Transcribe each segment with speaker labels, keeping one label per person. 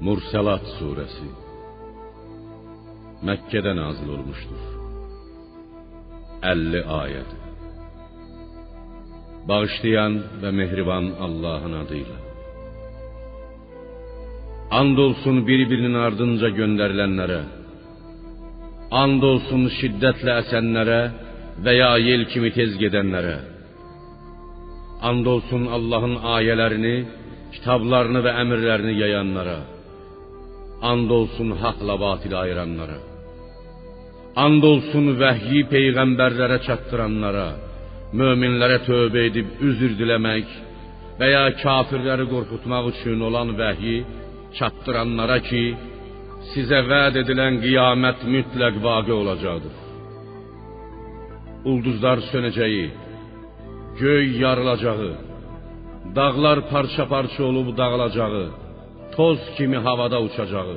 Speaker 1: Mursalat suresi Mekke'de nazil olmuştur. 50 ayet. Bağışlayan ve mehriban Allah'ın adıyla. Andolsun birbirinin ardınca gönderilenlere, andolsun şiddetle esenlere veya yel kimi tez gedenlere, andolsun Allah'ın ayelerini, kitablarını ve emirlerini yayanlara, andolsun hakla batili ayıranlara, andolsun vəhyi peyğəmbərlərə çatdıranlara, möminlərə tövbə edib üzr diləmək və ya kafirləri qorxutmaq olan vəhyi çatdıranlara ki, sizə vəd edilən qiyamət mütləq vaqe olacaqdır. Ulduzlar sönəcəyi, göy yarılacağı, dağlar parça-parça olub dağılacağı, toz kimi havada uçacağı,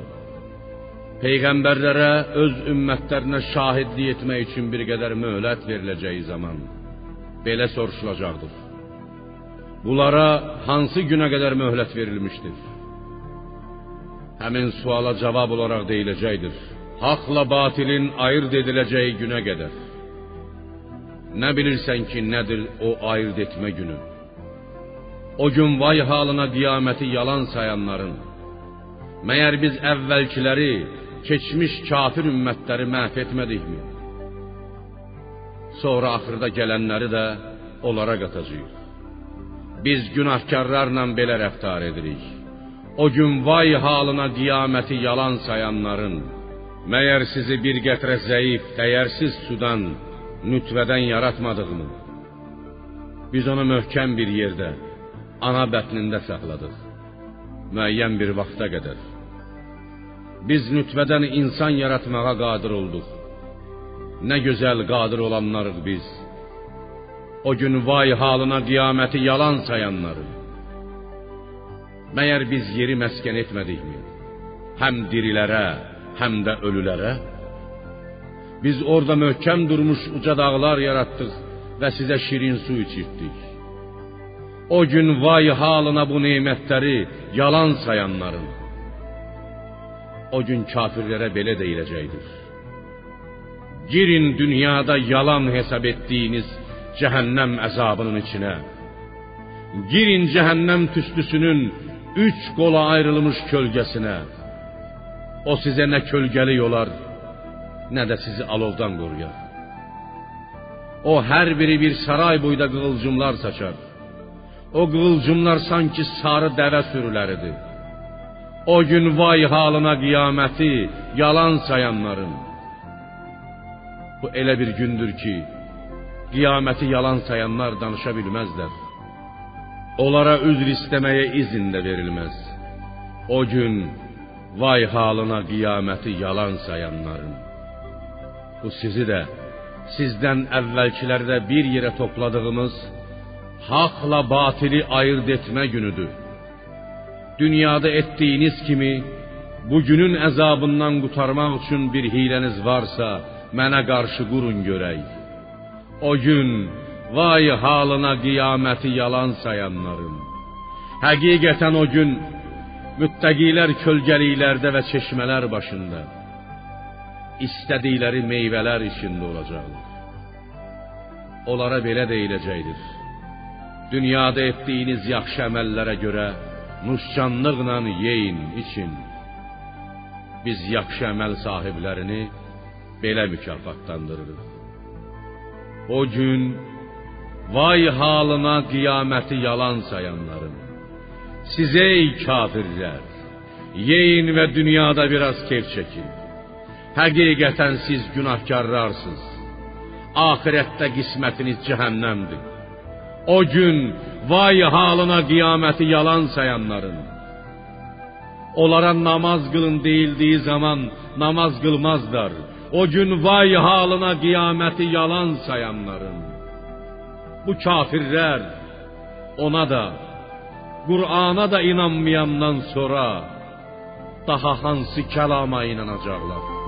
Speaker 1: peyğəmbərlərə öz ümmətlərinə şahidlik etmək üçün bir qədər möhlət veriləcəyi zaman belə soruşulacaqdır. Bunlara hansı günə qədər möhlət verilmişdir? Həmin suala cavab olaraq deyiləcəkdir. Haqla batilin ayırt ediləcəyi günə qədər. Nə bilirsən ki, nədir o ayırt etmə günü? O gün vay halına qiyaməti yalan sayanların, məyər biz əvvəlkiləri, keçmiş kafir ümmətləri məhv etmədikmi? Sonra axırda gələnləri də onlara qatacağıq. Biz günahkarlarla belə rəftar edirik. O gün vay halına qiyaməti yalan sayanların, məyər sizi bir qətrə zəif, dəyərsiz sudan, nütvədən yaratmadığımı? Biz onu möhkəm bir yerdə, ana bətnində saxladıq. Müəyyən bir vaxta qədər. Biz nütvədən insan yaratmağa qadir olduq. Nə gözəl qadir olanlarıq biz. O gün vay halına qiyaməti yalan sayanları. Məyər biz yeri məskən etmədikmi? Həm dirilərə, həm də ölülərə? Biz orada möhkəm durmuş uca dağlar yaratdıq və sizə şirin su içirtdik. O gün vay halına bu nemətləri yalan sayanların. O gün kafirlərə belə deyiləcəkdir. Girin dünyada yalan hesab etdiyiniz cəhənnəm əzabının içinə. Girin cəhənnəm tüstüsünün üç qola ayrılmış kölgəsinə. O sizə nə kölgəlik olar, nə də sizi alovdan qoruyar. O hər biri bir saray boyda qığılcımlar saçar. O qığılcımlar sanki sarı dəvə sürüləridir. O gün vay halına qiyaməti yalan sayanların. Bu elə bir gündür ki, qiyaməti yalan sayanlar danışa bilməzlər. Onlara üzr istəməyə izin də verilməz. O gün vay halına qiyaməti yalan sayanların. Bu sizi də sizdən əvvəlkilərdə bir yerə topladığımız haqla batili ayırt etmə günüdür. Dünyada etdiyiniz kimi bu günün əzabından qurtarmaq üçün bir hiləniz varsa, mənə qarşı qurun görək. O gün vay halına qiyaməti yalan sayanların. Həqiqətən o gün müttəqilər kölgəliklərdə və çeşmələr başında istədikləri meyvələr içində olacaqlar. Onlara belə deyiləcəkdir. Dünyada etdiyiniz yaxşı əməllərə görə nuşcanlıqla yeyin, için. Biz yaxşı əməl sahiblərini belə mükafatlandırırıq. O gün vay halına qiyaməti yalan sayanların. Siz ey kafirlər, yeyin və dünyada biraz keyf çəkin. Həqiqətən siz günahkarlarsınız. Ahirətdə qismətiniz cəhənnəmdir. O gün vay halına qiyaməti yalan sayanların. Onlara namaz qılın deyildiyi zaman namaz qılmazlar. O gün vay halına qiyaməti yalan sayanların. Bu kafirlər ona da Qur'ana da inanmayandan sonra daha hansı kəlama inanacaqlar?